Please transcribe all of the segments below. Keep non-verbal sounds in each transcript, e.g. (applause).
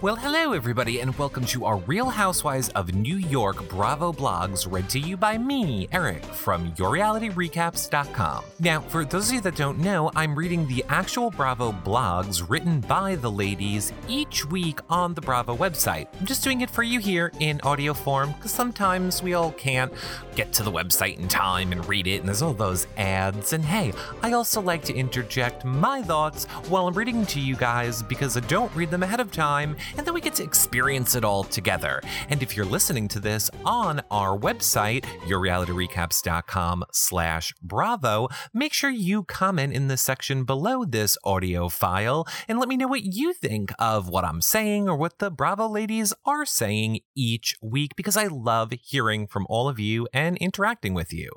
Well, hello, everybody, and welcome to our Real Housewives of New York Bravo blogs read to you by me, Eric, from YourRealityRecaps.com. Now, for those of you that don't know, I'm reading the actual Bravo blogs written by the ladies each week on the Bravo website. I'm just doing it for you here in audio form because sometimes we all can't get to the website in time and read it, and there's all those ads. And hey, I also like to interject my thoughts while I'm reading to you guys because I don't read them ahead of time and then we get to experience it all together. And if you're listening to this on our website, yourrealityrecaps.com slash bravo, make sure you comment in the section below this audio file and let me know what you think of what I'm saying or what the Bravo ladies are saying each week because I love hearing from all of you and interacting with you.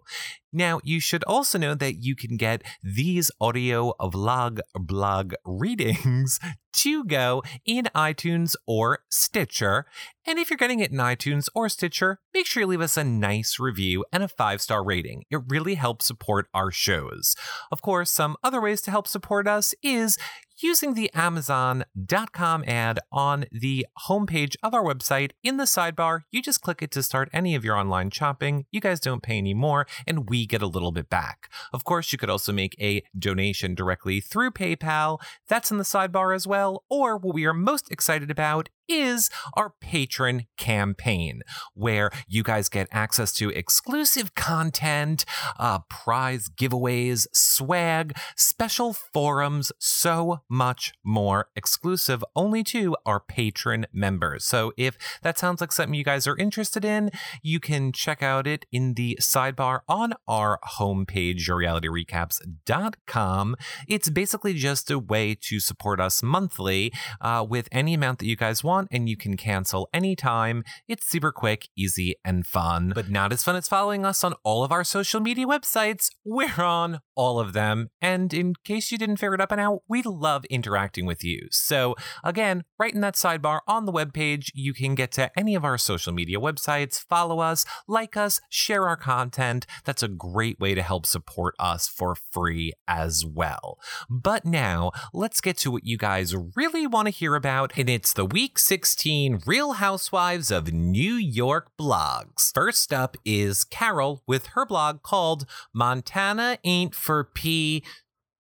Now, you should also know that you can get these audio vlog blog readings (laughs) to go in iTunes or Stitcher. And if you're getting it in iTunes or Stitcher, make sure you leave us a nice review and a five star rating. It really helps support our shows. Of course, some other ways to help support us is using the Amazon.com ad on the homepage of our website. In the sidebar, you just click it to start any of your online shopping. You guys don't pay any more, and we get a little bit back. Of course, you could also make a donation directly through PayPal. That's in the sidebar as well. Or what we are most excited about is our Patreon campaign, where you guys get access to exclusive content, uh, prize giveaways, swag, special forums, so much more exclusive only to our Patreon members. So if that sounds like something you guys are interested in, you can check out it in the sidebar on our homepage, yourrealityrecaps.com. It's basically just a way to support us monthly uh, with any amount that you guys want, and you can cancel anytime. It's super quick, easy, and fun, but not as fun as following us on all of our social media websites. We're on all of them. And in case you didn't figure it up and out, we love interacting with you. So, again, right in that sidebar on the webpage, you can get to any of our social media websites, follow us, like us, share our content. That's a great way to help support us for free as well. But now, let's get to what you guys really want to hear about, and it's the week 16 Real Housewives of New York blogs. First up is Carol with her blog called Montana Ain't for P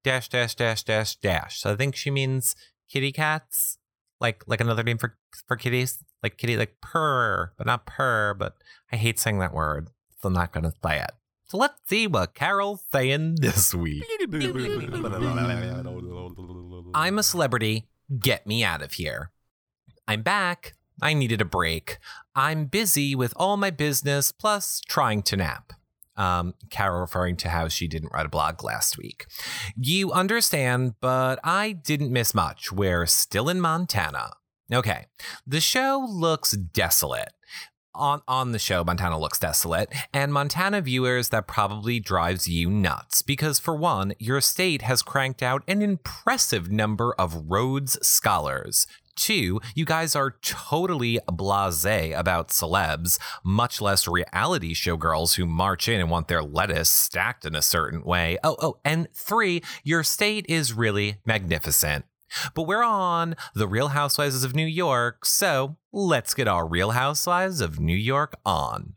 dash dash dash dash dash. So I think she means kitty cats, like like another name for for kitties, like kitty like purr, but not purr. But I hate saying that word, so I'm not gonna say it. So let's see what Carol's saying this week. (laughs) I'm a celebrity. Get me out of here. I'm back. I needed a break. I'm busy with all my business plus trying to nap. Um, Carol referring to how she didn't write a blog last week. You understand, but I didn't miss much. We're still in Montana. Okay, the show looks desolate. On, on the show, Montana looks desolate, and Montana viewers, that probably drives you nuts because, for one, your state has cranked out an impressive number of Rhodes Scholars, Two, you guys are totally blase about celebs, much less reality show girls who march in and want their lettuce stacked in a certain way. Oh, oh, and three, your state is really magnificent. But we're on the Real Housewives of New York, so let's get our Real Housewives of New York on.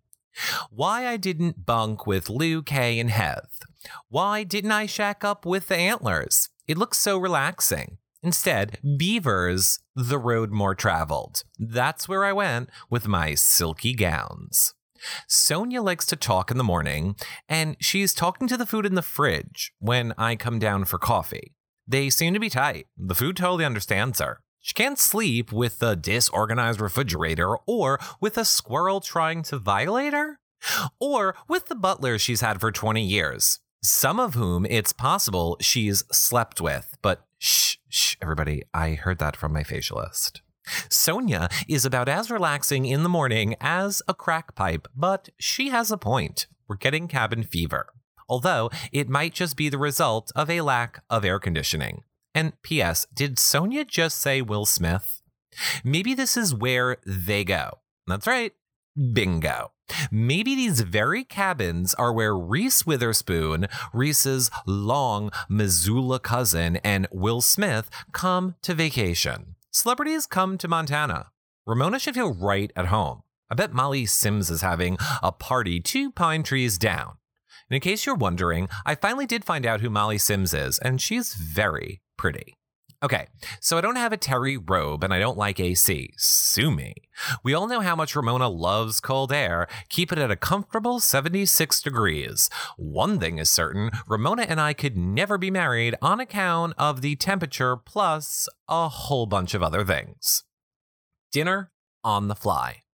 Why I didn't bunk with Lou, Kay, and Heath. Why didn't I shack up with the antlers? It looks so relaxing. Instead, Beavers, the road more traveled. That's where I went with my silky gowns. Sonja likes to talk in the morning, and she's talking to the food in the fridge when I come down for coffee. They seem to be tight. The food totally understands her. She can't sleep with a disorganized refrigerator or with a squirrel trying to violate her, or with the butler she's had for 20 years, some of whom it's possible she's slept with, but shh, shh, everybody, I heard that from my facialist. Sonja is about as relaxing in the morning as a crack pipe, but she has a point. We're getting cabin fever. Although it might just be the result of a lack of air conditioning. And P.S., did Sonja just say Will Smith? Maybe this is where they go. That's right. Bingo. Maybe these very cabins are where Reese Witherspoon, Reese's long Missoula cousin, and Will Smith come to vacation. Celebrities come to Montana. Ramona should feel right at home. I bet Molly Sims is having a party two pine trees down. And in case you're wondering, I finally did find out who Molly Sims is, and she's very pretty. Okay, so I don't have a terry robe and I don't like AC. Sue me. We all know how much Ramona loves cold air. Keep it at a comfortable 76 degrees. One thing is certain Ramona and I could never be married on account of the temperature plus a whole bunch of other things. Dinner on the fly.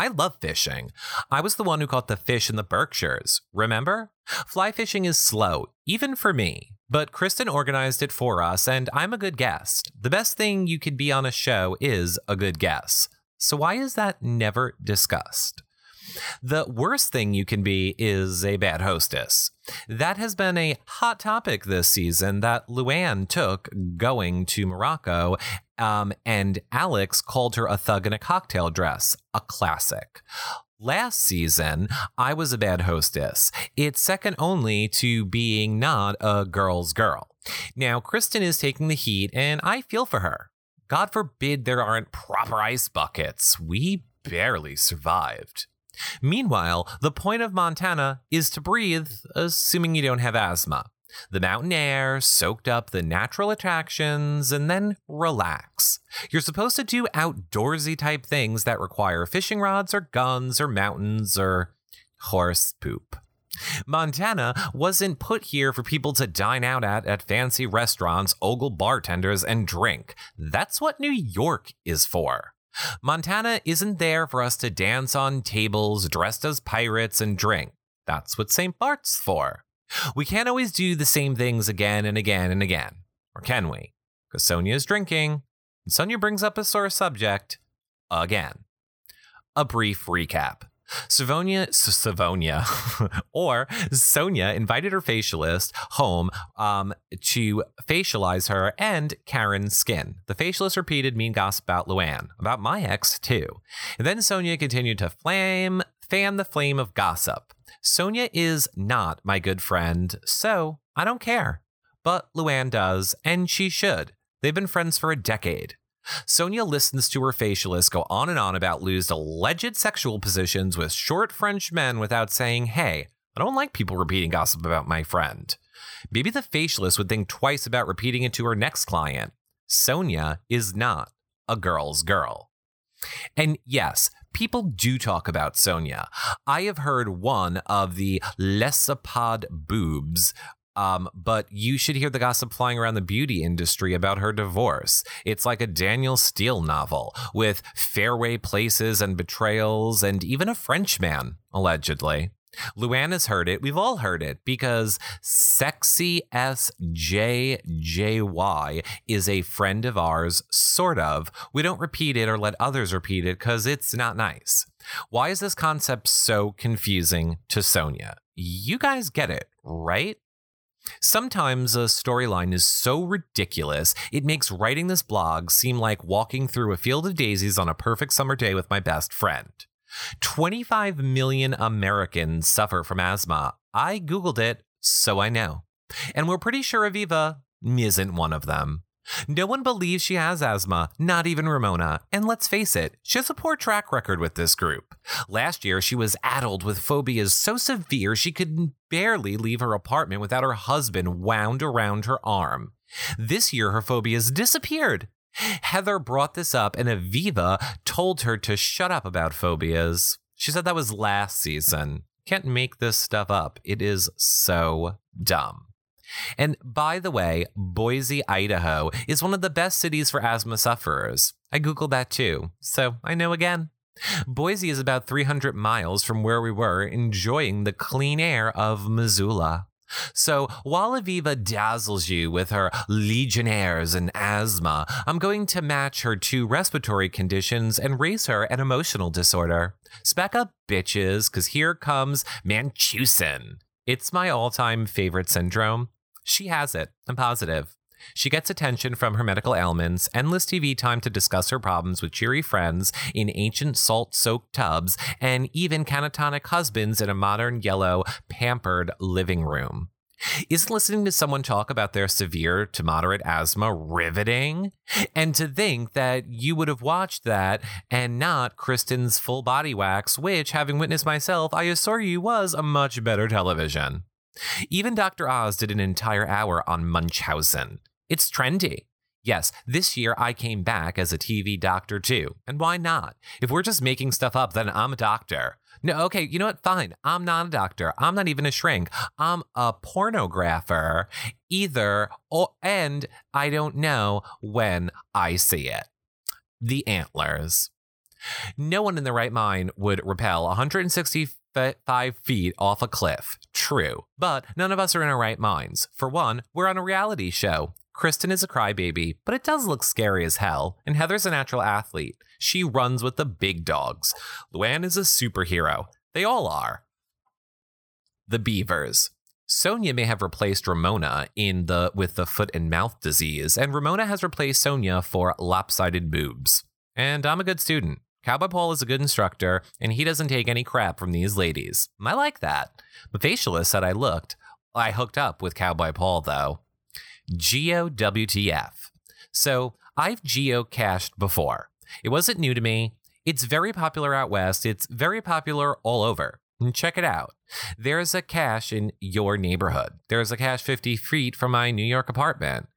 I love fishing. I was the one who caught the fish in the Berkshires, remember? Fly fishing is slow, even for me. But Kristen organized it for us, and I'm a good guest. The best thing you could be on a show is a good guest. So, why is that never discussed? The worst thing you can be is a bad hostess. That has been a hot topic this season that Luann took going to Morocco, um, and Alex called her a thug in a cocktail dress, a classic. Last season, I was a bad hostess. It's second only to being not a girl's girl. Now, Kristen is taking the heat, and I feel for her. God forbid there aren't proper ice buckets. We barely survived. Meanwhile, the point of Montana is to breathe, assuming you don't have asthma. The mountain air soaked up the natural attractions and then relax. You're supposed to do outdoorsy type things that require fishing rods or guns or mountains or horse poop. Montana wasn't put here for people to dine out at at fancy restaurants, ogle bartenders, and drink. That's what New York is for. Montana isn't there for us to dance on tables dressed as pirates and drink. That's what St. Bart's for. We can't always do the same things again and again and again. Or can we? Because Sonja is drinking, and Sonja brings up a sore subject again. A brief recap. Savonia, Savonia, (laughs) or Sonja invited her facialist home um, to facialize her and Karen's skin. The facialist repeated mean gossip about Luann, about my ex too. And then Sonja continued to flame, fan the flame of gossip. Sonja is not my good friend, so I don't care. But Luann does, and she should. They've been friends for a decade. Sonja listens to her facialist go on and on about Lou's alleged sexual positions with short French men without saying, hey, I don't like people repeating gossip about my friend. Maybe the facialist would think twice about repeating it to her next client. Sonja is not a girl's girl. And yes, people do talk about Sonja. I have heard one of the Lesapod boobs um, but you should hear the gossip flying around the beauty industry about her divorce. It's like a Danielle Steel novel with fairway places and betrayals and even a Frenchman, allegedly. Luann has heard it. We've all heard it because Sexy SJJY is a friend of ours, sort of. We don't repeat it or let others repeat it because it's not nice. Why is this concept so confusing to Sonja? You guys get it, right? Sometimes a storyline is so ridiculous, it makes writing this blog seem like walking through a field of daisies on a perfect summer day with my best friend. 25 million Americans suffer from asthma. I Googled it, so I know. And we're pretty sure Aviva isn't one of them. No one believes she has asthma, not even Ramona. And let's face it, she has a poor track record with this group. Last year, she was addled with phobias so severe she could barely leave her apartment without her husband wound around her arm. This year, her phobias disappeared. Heather brought this up, and Aviva told her to shut up about phobias. She said that was last season. Can't make this stuff up. It is so dumb. And by the way, Boise, Idaho is one of the best cities for asthma sufferers. I Googled that too, so I know again. Boise is about 300 miles from where we were, enjoying the clean air of Missoula. So while Aviva dazzles you with her legionnaires and asthma, I'm going to match her two respiratory conditions and raise her an emotional disorder. Spec up, bitches, because here comes Munchausen. It's my all time favorite syndrome. She has it. I'm positive. She gets attention from her medical ailments, endless TV time to discuss her problems with cheery friends in ancient salt soaked tubs, and even catatonic husbands in a modern yellow, pampered living room. Isn't listening to someone talk about their severe to moderate asthma riveting? And to think that you would have watched that and not Kristen's full body wax, which, having witnessed myself, I assure you was a much better television. Even Dr. Oz did an entire hour on Munchausen. It's trendy. Yes, this year I came back as a TV doctor too. And why not? If we're just making stuff up, then I'm a doctor. No, okay, you know what? Fine. I'm not a doctor. I'm not even a shrink. I'm a pornographer. Either or, and I don't know when I see it. The antlers. No one in their right mind would rappel 165 feet off a cliff. True. But none of us are in our right minds. For one, we're on a reality show. Kristen is a crybaby, but it does look scary as hell, and Heather's a natural athlete. She runs with the big dogs. Luann is a superhero. They all are. The Beavers. Sonja may have replaced Ramona in the with the foot and mouth disease, and Ramona has replaced Sonja for lopsided boobs. And I'm a good student. Cowboy Paul is a good instructor, and he doesn't take any crap from these ladies. I like that. The facialist said I looked. I hooked up with Cowboy Paul, though. Geo WTF. So I've geocached before. It wasn't new to me. It's very popular out west. It's very popular all over. Check it out. There's a cache in your neighborhood. There's a cache 50 feet from my New York apartment.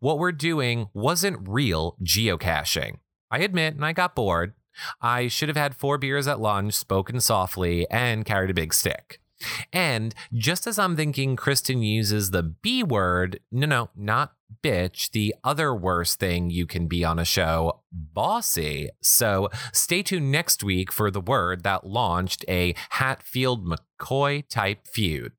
What we're doing wasn't real geocaching. I admit, and I got bored. I should have had four beers at lunch, spoken softly, and carried a big stick. And just as I'm thinking Kristen uses the B word, no, no, not bitch, the other worst thing you can be on a show, bossy. So stay tuned next week for the word that launched a Hatfield McCoy type feud.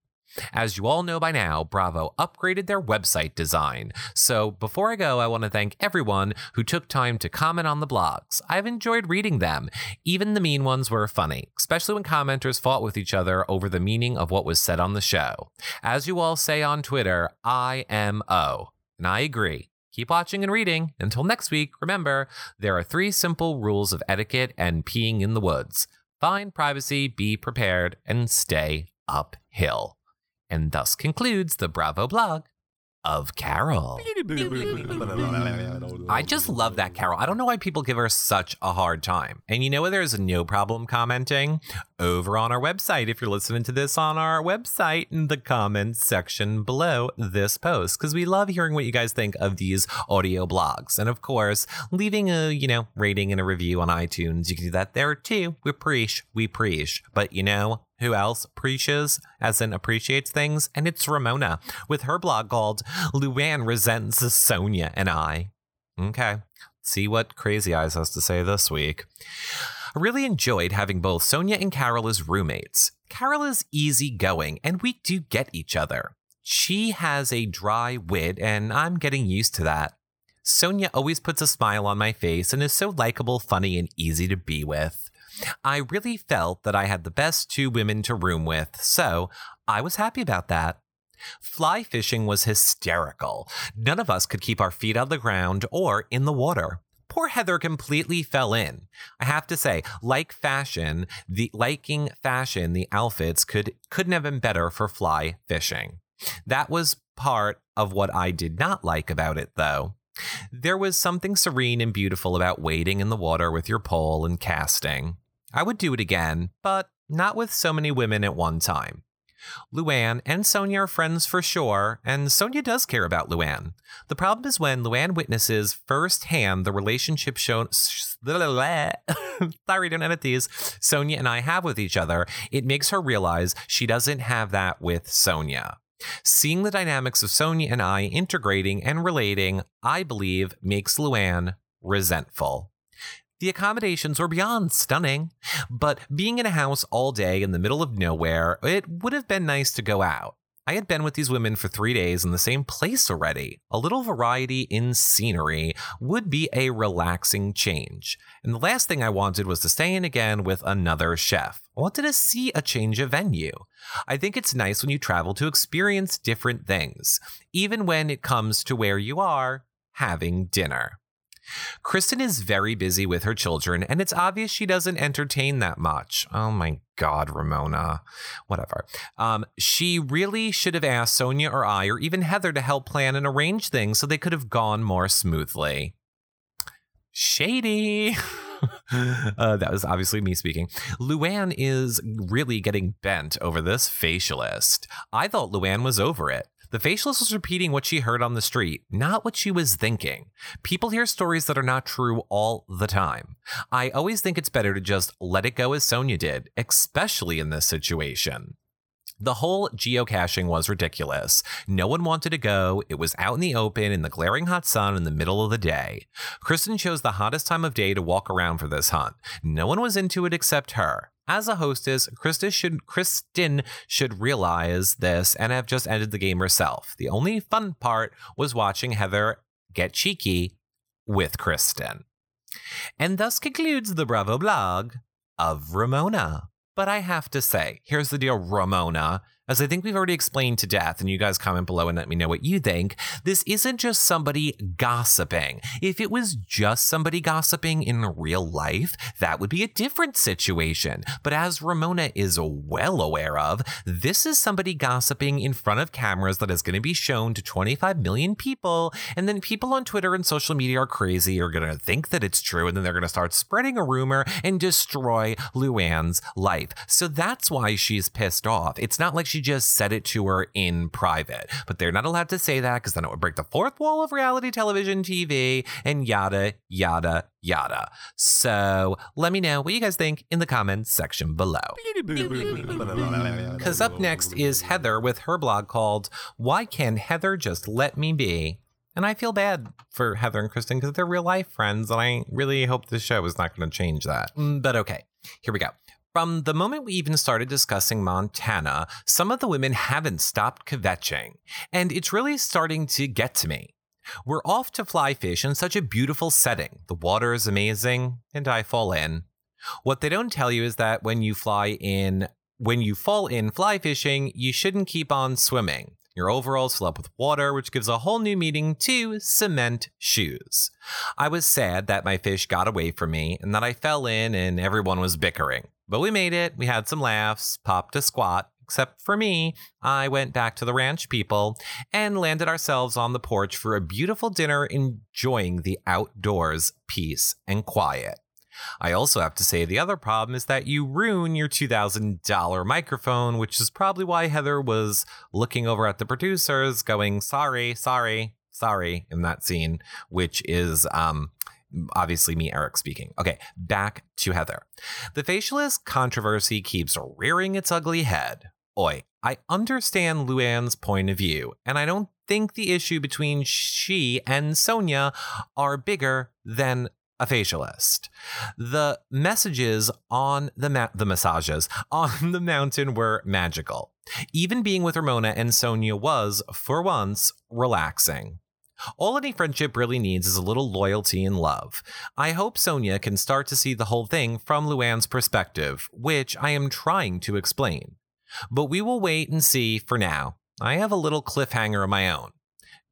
As you all know by now, Bravo upgraded their website design. So before I go, I want to thank everyone who took time to comment on the blogs. I've enjoyed reading them. Even the mean ones were funny, especially when commenters fought with each other over the meaning of what was said on the show. As you all say on Twitter, I am O. And I agree. Keep watching and reading. Until next week, remember, there are three simple rules of etiquette and peeing in the woods. Find privacy, be prepared, and stay uphill and thus concludes the Bravo blog of Carol. I just love that Carol. I don't know why people give her such a hard time. And you know what? There's no problem commenting over on our website. If you're listening to this on our website in the comments section below this post, because we love hearing what you guys think of these audio blogs. And of course, leaving a, you know, rating and a review on iTunes. You can do that there too. We preach, we preach. But you know, who else preaches as in appreciates things, and it's Ramona with her blog called Luann Resents Sonja and I. Okay, see what Crazy Eyes has to say this week. I really enjoyed having both Sonja and Carol as roommates. Carol is easygoing, and we do get each other. She has a dry wit, and I'm getting used to that. Sonja always puts a smile on my face and is so likable, funny, and easy to be with. I really felt that I had the best two women to room with, so I was happy about that. Fly fishing was hysterical. None of us could keep our feet on the ground or in the water. Poor Heather completely fell in. I have to say, like fashion, the liking fashion, the outfits could couldn't have been better for fly fishing. That was part of what I did not like about it though. There was something serene and beautiful about wading in the water with your pole and casting. I would do it again, but not with so many women at one time. Luann and Sonja are friends for sure, and Sonja does care about Luann. The problem is when Luann witnesses firsthand the relationship shown. (laughs) Sorry, don't edit these. Sonja and I have with each other, it makes her realize she doesn't have that with Sonja. Seeing the dynamics of Sonja and I integrating and relating, I believe, makes Luann resentful. The accommodations were beyond stunning, but being in a house all day in the middle of nowhere, it would have been nice to go out. I had been with these women for three days in the same place already. A little variety in scenery would be a relaxing change. And the last thing I wanted was to stay in again with another chef. I wanted to see a change of venue. I think it's nice when you travel to experience different things, even when it comes to where you are having dinner. Kristen is very busy with her children, and it's obvious she doesn't entertain that much. Oh my God, Ramona. Whatever. Um, she really should have asked Sonja or I, or even Heather, to help plan and arrange things so they could have gone more smoothly. Shady. (laughs) uh, that was obviously me speaking. Luann is really getting bent over this facialist. I thought Luann was over it. The facialist was repeating what she heard on the street, not what she was thinking. People hear stories that are not true all the time. I always think it's better to just let it go as Sonja did, especially in this situation. The whole geocaching was ridiculous. No one wanted to go. It was out in the open in the glaring hot sun in the middle of the day. Kristen chose the hottest time of day to walk around for this hunt. No one was into it except her. As a hostess, Krista should, Kristen should realize this and have just ended the game herself. The only fun part was watching Heather get cheeky with Kristen. And thus concludes the Bravo blog of Ramona. But I have to say, here's the deal, Ramona. As I think we've already explained to death, and you guys comment below and let me know what you think, this isn't just somebody gossiping. If it was just somebody gossiping in real life, that would be a different situation. But as Ramona is well aware of, this is somebody gossiping in front of cameras that is going to be shown to 25 million people. And then people on Twitter and social media are crazy, are going to think that it's true, and then they're going to start spreading a rumor and destroy Luann's life. So that's why she's pissed off. It's not like she just said it to her in private. But they're not allowed to say that because then it would break the fourth wall of reality television TV and yada, yada, yada. So let me know what you guys think in the comments section below. Because up next is Heather with her blog called Why Can Heather Just Let Me Be? And I feel bad for Heather and Kristen because they're real life friends, and I really hope this show is not going to change that. Mm, but okay, here we go. From the moment we even started discussing Montana, some of the women haven't stopped kvetching, and it's really starting to get to me. We're off to fly fish in such a beautiful setting. The water is amazing, and I fall in. What they don't tell you is that when you fly in, when you fall in fly fishing, you shouldn't keep on swimming. Your overalls fill up with water, which gives a whole new meaning to cement shoes. I was sad that my fish got away from me and that I fell in and everyone was bickering. But we made it. We had some laughs, popped a squat. Except for me, I went back to the ranch people and landed ourselves on the porch for a beautiful dinner, enjoying the outdoors peace and quiet. I also have to say the other problem is that you ruin your $2,000 microphone, which is probably why Heather was looking over at the producers going, sorry, sorry, sorry, in that scene, which is um, obviously me, Eric, speaking. Okay, back to Heather. The facialist controversy keeps rearing its ugly head. Oi, I understand Luann's point of view, and I don't think the issue between she and Sonja are bigger than a facialist. The messages on the ma- the massages on (laughs) the mountain were magical. Even being with Ramona and Sonja was, for once, relaxing. All any friendship really needs is a little loyalty and love. I hope Sonja can start to see the whole thing from Luann's perspective, which I am trying to explain. But we will wait and see for now. I have a little cliffhanger of my own.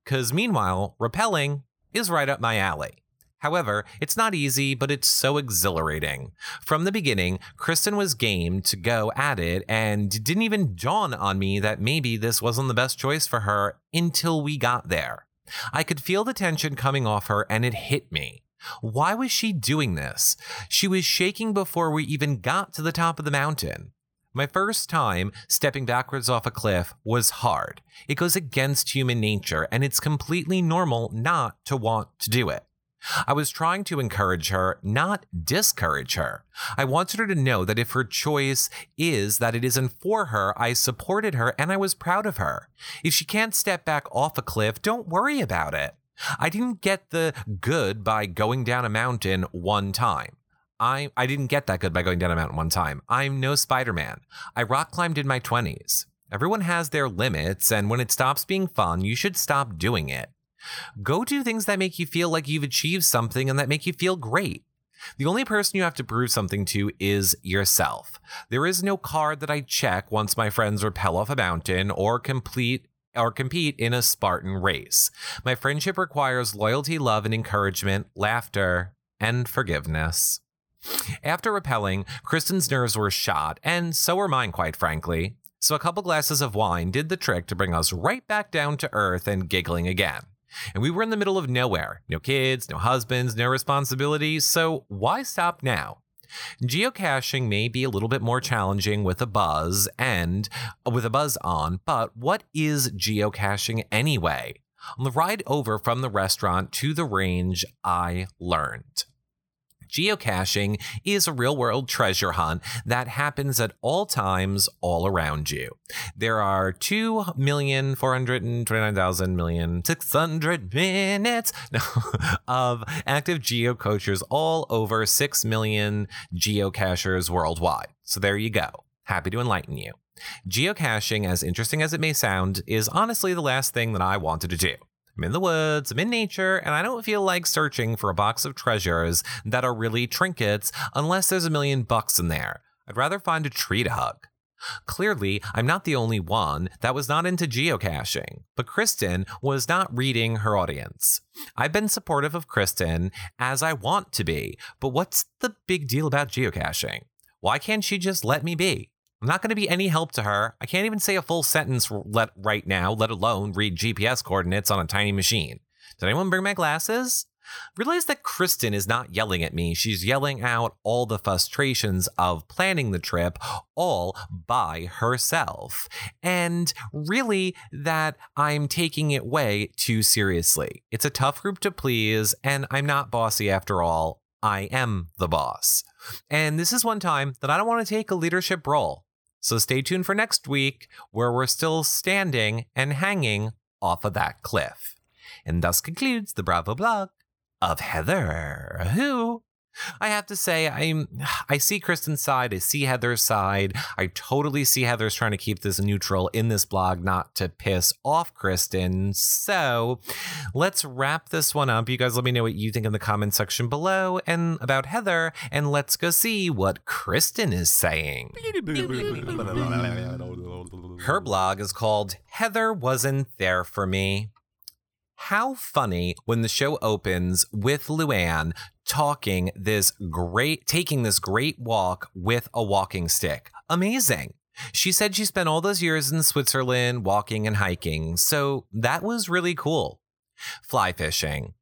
Because meanwhile, rappelling is right up my alley. However, it's not easy, but it's so exhilarating. From the beginning, Kristen was game to go at it and didn't even dawn on me that maybe this wasn't the best choice for her until we got there. I could feel the tension coming off her and it hit me. Why was she doing this? She was shaking before we even got to the top of the mountain. My first time stepping backwards off a cliff was hard. It goes against human nature, and it's completely normal not to want to do it. I was trying to encourage her, not discourage her. I wanted her to know that if her choice is that it isn't for her, I supported her and I was proud of her. If she can't step back off a cliff, don't worry about it. I didn't get the good by going down a mountain one time. I, I didn't get that good by going down a mountain one time. I'm no Spider Man. I rock climbed in my 20s. Everyone has their limits, and when it stops being fun, you should stop doing it. Go do things that make you feel like you've achieved something and that make you feel great. The only person you have to prove something to is yourself. There is no card that I check once my friends rappel off a mountain or complete or compete in a Spartan race. My friendship requires loyalty, love, and encouragement, laughter, and forgiveness. After rappelling, Kristen's nerves were shot, and so were mine, quite frankly. So a couple glasses of wine did the trick to bring us right back down to earth and giggling again. And we were in the middle of nowhere no kids, no husbands, no responsibilities, so why stop now? Geocaching may be a little bit more challenging with a buzz and uh, with a buzz on, but what is geocaching anyway? On the ride over from the restaurant to the range, I learned. Geocaching is a real world treasure hunt that happens at all times all around you. There are 2,429,000 million 600 minutes (laughs) of active geocachers all over 6 million geocachers worldwide. So there you go. Happy to enlighten you. Geocaching, as interesting as it may sound, is honestly the last thing that I wanted to do. I'm in the woods, I'm in nature, and I don't feel like searching for a box of treasures that are really trinkets unless there's a million bucks in there. I'd rather find a tree to hug. Clearly, I'm not the only one that was not into geocaching, but Kristen was not reading her audience. I've been supportive of Kristen as I want to be, but what's the big deal about geocaching? Why can't she just let me be? I'm not going to be any help to her. I can't even say a full sentence let, right now, let alone read GPS coordinates on a tiny machine. Did anyone bring my glasses? Realize that Kristen is not yelling at me. She's yelling out all the frustrations of planning the trip all by herself. And really, that I'm taking it way too seriously. It's a tough group to please, and I'm not bossy after all. I am the boss. And this is one time that I don't want to take a leadership role. So stay tuned for next week, where we're still standing and hanging off of that cliff. And thus concludes the Bravo blog of Heather, who I have to say, I'm (sighs) I see Kristen's side, I see Heather's side. I totally see Heather's trying to keep this neutral in this blog, not to piss off Kristen. So let's wrap this one up. You guys let me know what you think in the comment section below and about Heather, and let's go see what Kristen is saying. (laughs) Her blog is called Heather Wasn't There For Me. How funny when the show opens with Luann talking this great, taking this great walk with a walking stick. Amazing. She said she spent all those years in Switzerland walking and hiking, so that was really cool. Fly fishing.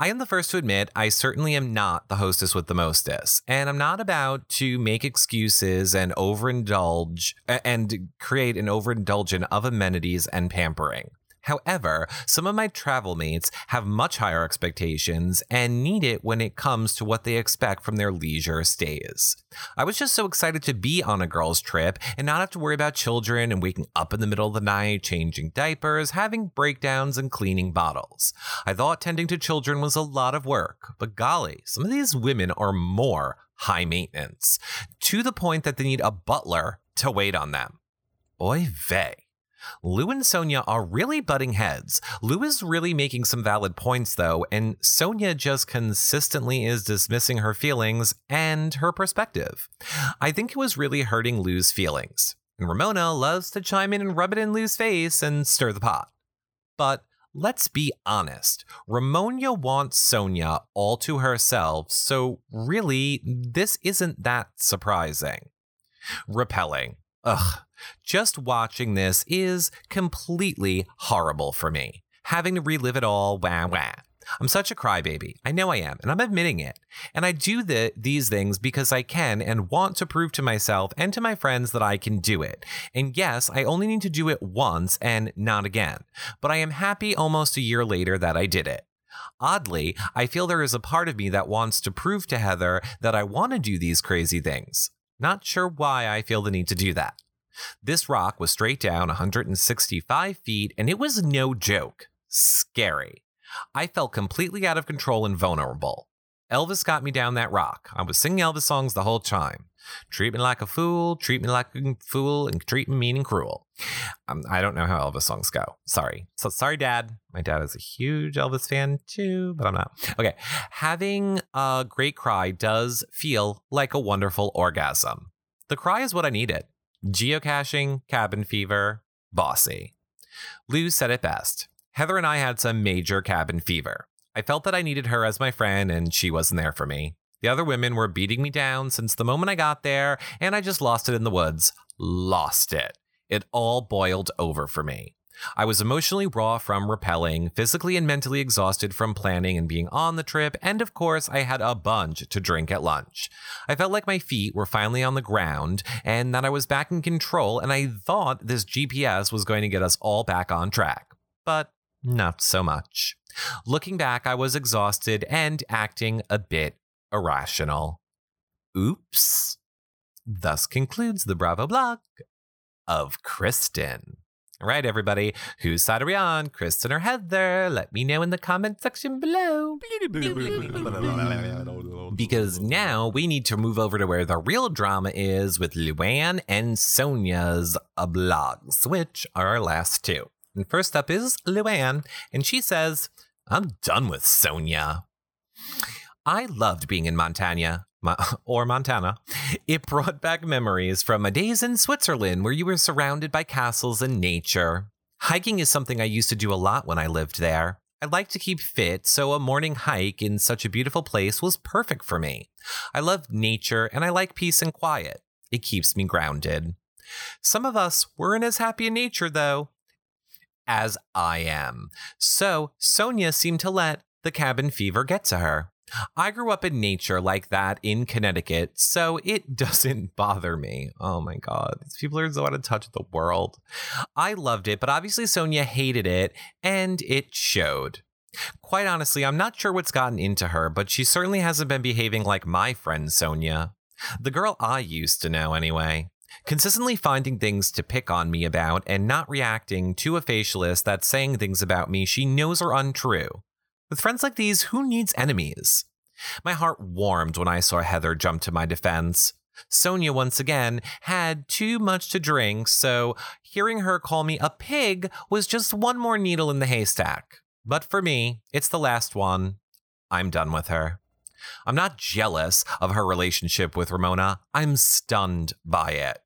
I am the first to admit I certainly am not the hostess with the mostess, and I'm not about to make excuses and overindulge and create an overindulgence of amenities and pampering. However, some of my travel mates have much higher expectations and need it when it comes to what they expect from their leisure stays. I was just so excited to be on a girl's trip and not have to worry about children and waking up in the middle of the night, changing diapers, having breakdowns, and cleaning bottles. I thought tending to children was a lot of work, but golly, some of these women are more high maintenance, to the point that they need a butler to wait on them. Oy vey. Lou and Sonja are really butting heads. Lou is really making some valid points, though, and Sonja just consistently is dismissing her feelings and her perspective. I think it was really hurting Lou's feelings. And Ramona loves to chime in and rub it in Lou's face and stir the pot. But let's be honest. Ramona wants Sonja all to herself, so really, this isn't that surprising. Rappelling. Ugh, just watching this is completely horrible for me. Having to relive it all, wah wah. I'm such a crybaby. I know I am, and I'm admitting it. And I do the, these things because I can and want to prove to myself and to my friends that I can do it. And yes, I only need to do it once and not again. But I am happy almost a year later that I did it. Oddly, I feel there is a part of me that wants to prove to Heather that I want to do these crazy things. Not sure why I feel the need to do that. This rock was straight down 165 feet, and it was no joke. Scary. I felt completely out of control and vulnerable. Elvis got me down that rock. I was singing Elvis songs the whole time. Treat me like a fool, treat me like a fool, and treat me mean and cruel. Um, I don't know how Elvis songs go. Sorry. So sorry, Dad. My dad is a huge Elvis fan too, but I'm not. Okay. Having a great cry does feel like a wonderful orgasm. The cry is what I needed. Geocaching, cabin fever, bossy. Lou said it best. Heather and I had some major cabin fever. I felt that I needed her as my friend, and she wasn't there for me. The other women were beating me down since the moment I got there, and I just lost it in the woods. Lost it. It all boiled over for me. I was emotionally raw from rappelling, physically and mentally exhausted from planning and being on the trip, and of course, I had a bunch to drink at lunch. I felt like my feet were finally on the ground and that I was back in control, and I thought this GPS was going to get us all back on track. But not so much. Looking back, I was exhausted and acting a bit irrational. Oops. Thus concludes the Bravo blog of Kristen. All right, everybody, whose side are we on? Kristen or Heather? Let me know in the comment section below. because now we need to move over to where the real drama is with Luann and Sonja's blogs, which are our last two. And first up is Luann, and she says, I'm done with Sonja. I loved being in Montana, (laughs) or Montana. It brought back memories from my days in Switzerland where you were surrounded by castles and nature. Hiking is something I used to do a lot when I lived there. I like to keep fit, so a morning hike in such a beautiful place was perfect for me. I love nature and I like peace and quiet. It keeps me grounded. Some of us weren't as happy in nature, though, as I am. So Sonja seemed to let the cabin fever get to her. I grew up in nature like that in Connecticut, so it (laughs) doesn't bother me. Oh my God, these people are so out of touch with the world. I loved it, but obviously Sonja hated it, and it showed. Quite honestly, I'm not sure what's gotten into her, but she certainly hasn't been behaving like my friend Sonja. The girl I used to know, anyway. Consistently finding things to pick on me about and not reacting to a facialist that's saying things about me she knows are untrue. With friends like these, who needs enemies? My heart warmed when I saw Heather jump to my defense. Sonja, once again, had too much to drink, so hearing her call me a pig was just one more needle in the haystack. But for me, it's the last one. I'm done with her. I'm not jealous of her relationship with Ramona. I'm stunned by it.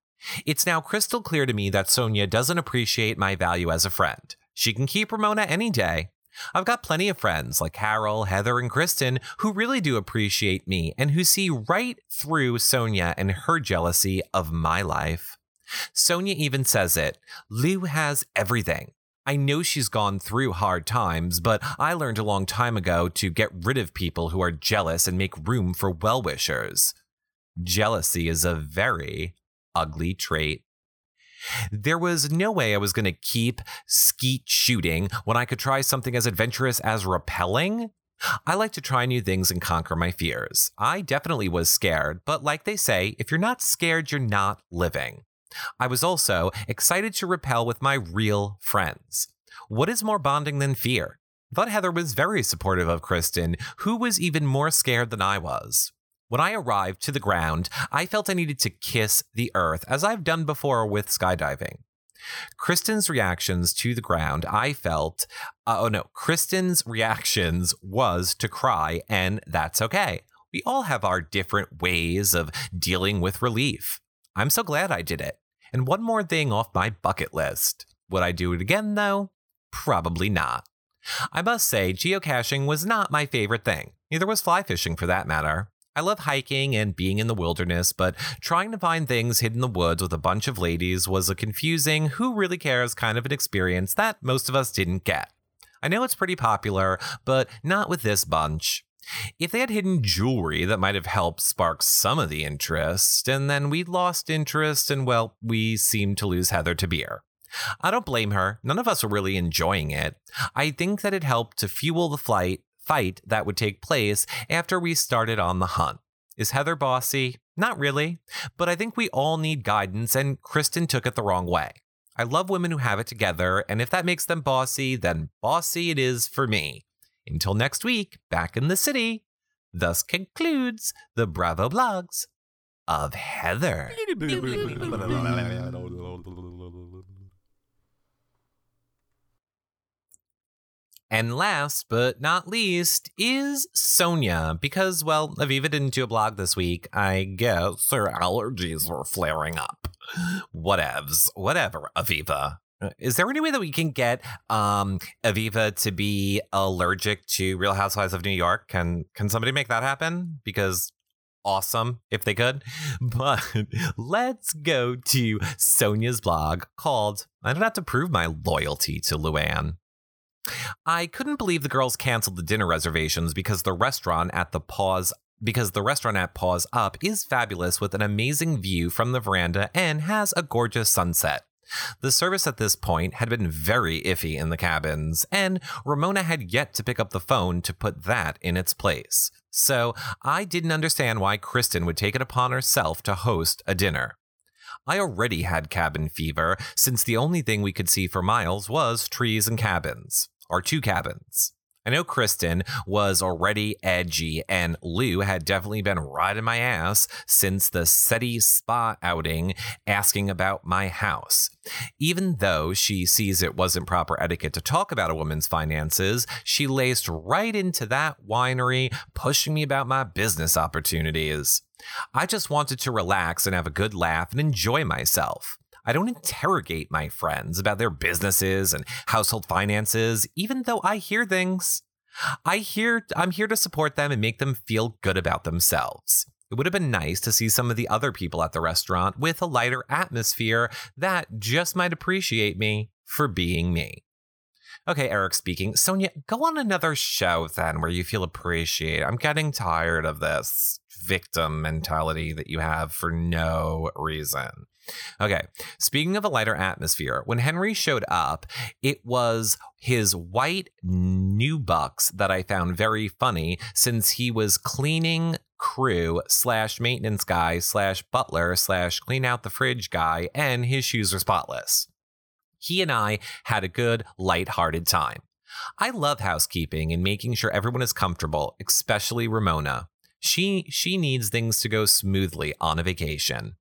It's now crystal clear to me that Sonja doesn't appreciate my value as a friend. She can keep Ramona any day. I've got plenty of friends like Carol, Heather, and Kristen who really do appreciate me and who see right through Sonja and her jealousy of my life. Sonja even says it Lou has everything. I know she's gone through hard times, but I learned a long time ago to get rid of people who are jealous and make room for well wishers. Jealousy is a very ugly trait. There was no way I was going to keep skeet shooting when I could try something as adventurous as rappelling. I like to try new things and conquer my fears. I definitely was scared, but like they say, if you're not scared, you're not living. I was also excited to rappel with my real friends. What is more bonding than fear? I thought Heather was very supportive of Kristen, who was even more scared than I was. When I arrived to the ground, I felt I needed to kiss the earth, as I've done before with skydiving. Kristen's reactions to the ground, I felt, uh, oh no, Kristen's reactions was to cry, and that's okay. We all have our different ways of dealing with relief. I'm so glad I did it. And one more thing off my bucket list. Would I do it again, though? Probably not. I must say, geocaching was not my favorite thing. Neither was fly fishing for that matter. I love hiking and being in the wilderness, but trying to find things hidden in the woods with a bunch of ladies was a confusing, who really cares kind of an experience that most of us didn't get. I know it's pretty popular, but not with this bunch. If they had hidden jewelry, that might have helped spark some of the interest, and then we lost interest, and well, we seemed to lose Heather to beer. I don't blame her. None of us were really enjoying it. I think that it helped to fuel the flight fight that would take place after we started on the hunt. Is Heather bossy? Not really, but I think we all need guidance, and Kristen took it the wrong way. I love women who have it together, and if that makes them bossy, then bossy it is for me. Until next week, back in the city. Thus concludes the Bravo blogs of Heather. (laughs) And last but not least is Sonja, because, well, Aviva didn't do a blog this week. I guess her allergies were flaring up. Whatevs, whatever, Aviva. Is there any way that we can get um, Aviva to be allergic to Real Housewives of New York? Can can somebody make that happen? Because awesome if they could. (laughs) But let's go to Sonja's blog called I Don't Have to Prove My Loyalty to Luann. I couldn't believe the girls canceled the dinner reservations because the restaurant at the pause because the restaurant at Paws Up is fabulous with an amazing view from the veranda and has a gorgeous sunset. The service at this point had been very iffy in the cabins, and Ramona had yet to pick up the phone to put that in its place. So I didn't understand why Kristen would take it upon herself to host a dinner. I already had cabin fever, since the only thing we could see for miles was trees and cabins, or two cabins. I know Kristen was already edgy, and Lou had definitely been riding my ass since the SETI spa outing asking about my house. Even though she sees it wasn't proper etiquette to talk about a woman's finances, she laced right into that winery, pushing me about my business opportunities. I just wanted to relax and have a good laugh and enjoy myself. I don't interrogate my friends about their businesses and household finances, even though I hear things. I hear I'm here to support them and make them feel good about themselves. It would have been nice to see some of the other people at the restaurant with a lighter atmosphere that just might appreciate me for being me. Okay, Eric speaking. Sonja, go on another show then where you feel appreciated. I'm getting tired of this victim mentality that you have for no reason. Okay, speaking of a lighter atmosphere, when Henry showed up, it was his white nubucks that I found very funny since he was cleaning crew slash maintenance guy slash butler slash clean out the fridge guy and his shoes were spotless. He and I had a good, light-hearted time. I love housekeeping and making sure everyone is comfortable, especially Ramona. She she needs things to go smoothly on a vacation.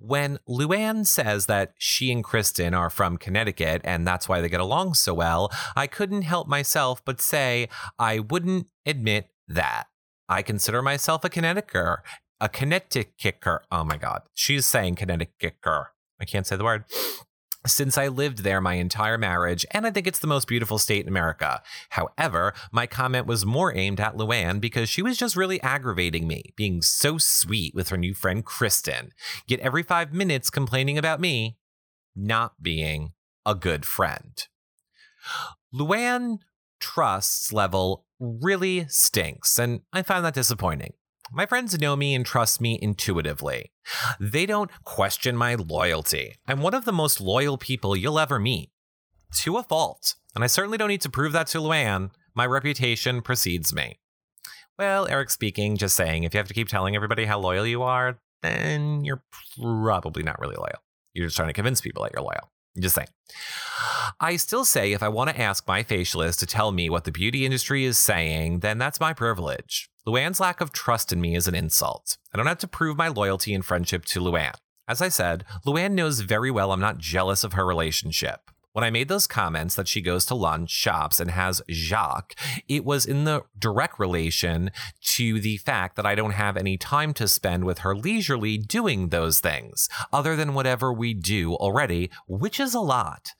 When Luann says that she and Kristen are from Connecticut and that's why they get along so well, I couldn't help myself but say I wouldn't admit that. I consider myself a Connecticuter, a Connecticuter. Oh my God, she's saying Connecticuter. I can't say the word since I lived there my entire marriage, and I think it's the most beautiful state in America. However, my comment was more aimed at Luann because she was just really aggravating me, being so sweet with her new friend Kristen, yet every five minutes complaining about me not being a good friend. Luann trust's level really stinks, and I find that disappointing. My friends know me and trust me intuitively. They don't question my loyalty. I'm one of the most loyal people you'll ever meet. To a fault. And I certainly don't need to prove that to Luann. My reputation precedes me. Well, Eric speaking, just saying, if you have to keep telling everybody how loyal you are, then you're probably not really loyal. You're just trying to convince people that you're loyal. Just saying. I still say if I want to ask my facialist to tell me what the beauty industry is saying, then that's my privilege. Luann's lack of trust in me is an insult. I don't have to prove my loyalty and friendship to Luann. As I said, Luann knows very well I'm not jealous of her relationship. When I made those comments that she goes to lunch, shops, and has Jacques, it was in the direct relation to the fact that I don't have any time to spend with her leisurely doing those things, other than whatever we do already, which is a lot.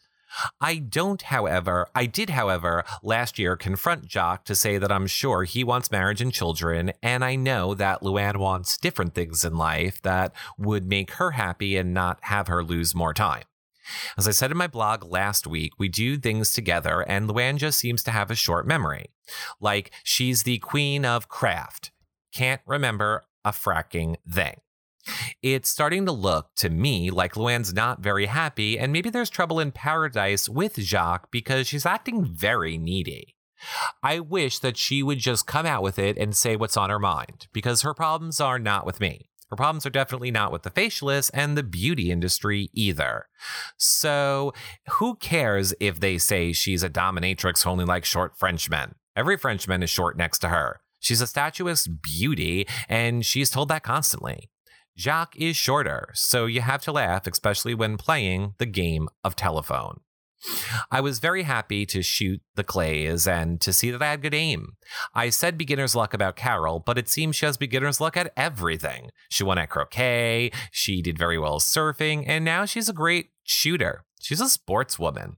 I don't, however, I did, however, last year confront Jacques to say that I'm sure he wants marriage and children, and I know that Luann wants different things in life that would make her happy and not have her lose more time. As I said in my blog last week, we do things together, and Luann just seems to have a short memory. Like she's the queen of craft, can't remember a fracking thing. It's starting to look to me like Luann's not very happy, and maybe there's trouble in paradise with Jacques because she's acting very needy. I wish that she would just come out with it and say what's on her mind because her problems are not with me. Her problems are definitely not with the facialists and the beauty industry either. So, who cares if they say she's a dominatrix who only likes short Frenchmen? Every Frenchman is short next to her. She's a statuesque beauty, and she's told that constantly. Jacques is shorter, so you have to laugh, especially when playing the game of telephone. I was very happy to shoot the clays and to see that I had good aim. I said beginner's luck about Carole, but it seems she has beginner's luck at everything. She won at croquet, she did very well surfing, and now she's a great shooter. She's a sportswoman.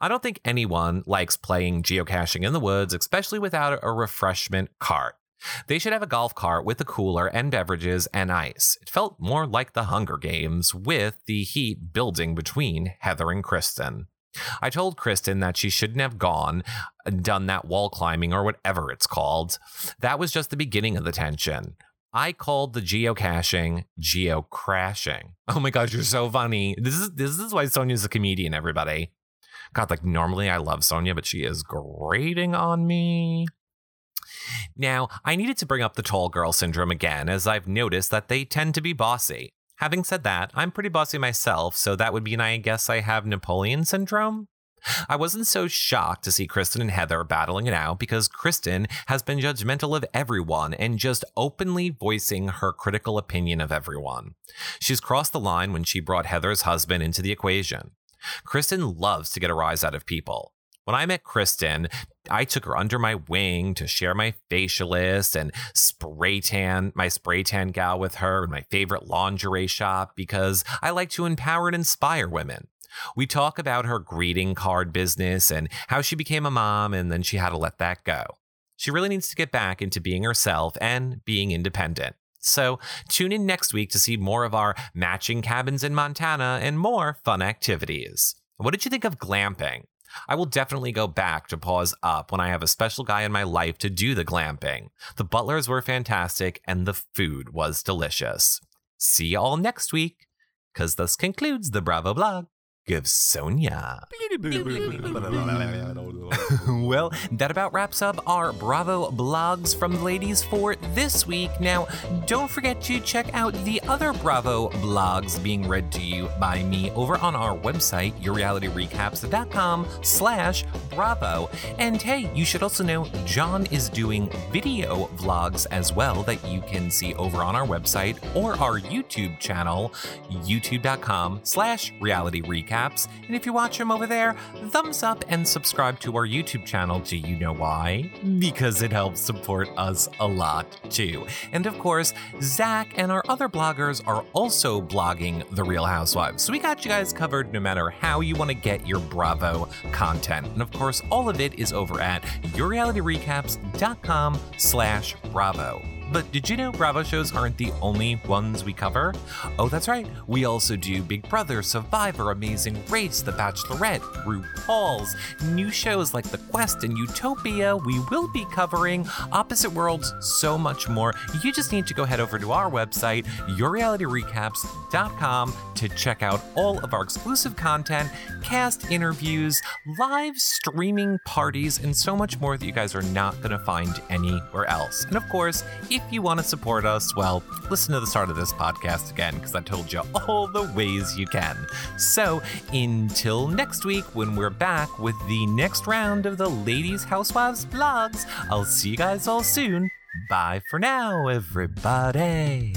I don't think anyone likes playing geocaching in the woods, especially without a refreshment cart. They should have a golf cart with a cooler and beverages and ice. It felt more like the Hunger Games, with the heat building between Heather and Kristen. I told Kristen that she shouldn't have gone and done that wall climbing or whatever it's called. That was just the beginning of the tension. I called the geocaching geocrashing. Oh my gosh, you're so funny. This is this is why Sonja's a comedian, everybody. God, like normally I love Sonia, but she is grating on me. Now, I needed to bring up the tall girl syndrome again, as I've noticed that they tend to be bossy. Having said that, I'm pretty bossy myself, so that would mean I guess I have Napoleon syndrome? I wasn't so shocked to see Kristen and Heather battling it out because Kristen has been judgmental of everyone and just openly voicing her critical opinion of everyone. She's crossed the line when she brought Heather's husband into the equation. Kristen loves to get a rise out of people. When I met Kristen, I took her under my wing to share my facialist and spray tan, my spray tan gal with her in my favorite lingerie shop because I like to empower and inspire women. We talk about her greeting card business and how she became a mom and then she had to let that go. She really needs to get back into being herself and being independent. So tune in next week to see more of our matching cabins in Montana and more fun activities. What did you think of glamping? I will definitely go back to Paws Up when I have a special guy in my life to do the glamping. The butlers were fantastic and the food was delicious. See you all next week, because this concludes the Bravo blog of Sonja. (laughs) well, that about wraps up our Bravo blogs from the ladies for this week. Now, don't forget to check out the other Bravo blogs being read to you by me over on our website, yourrealityrecaps.com slash bravo. And hey, you should also know John is doing video vlogs as well that you can see over on our website or our YouTube channel, youtube.com slash reality And if you watch them over there, thumbs up and subscribe to our YouTube channel. Do you know why? Because it helps support us a lot too. And of course, Zach and our other bloggers are also blogging The Real Housewives. So we got you guys covered no matter how you want to get your Bravo content. And of course, all of it is over at yourrealityrecaps.com slash Bravo. But did you know Bravo shows aren't the only ones we cover? Oh, that's right. We also do Big Brother, Survivor, Amazing Race, The Bachelorette, RuPaul's, new shows like The Quest and Utopia. We will be covering Opposite Worlds, so much more. You just need to go head over to our website, yourrealityrecaps.com, to check out all of our exclusive content, cast interviews, live streaming parties, and so much more that you guys are not going to find anywhere else. And of course, if you want to support us, well, listen to the start of this podcast again, because I told you all the ways you can. So until next week, when we're back with the next round of the Ladies Housewives vlogs, I'll see you guys all soon. Bye for now, everybody.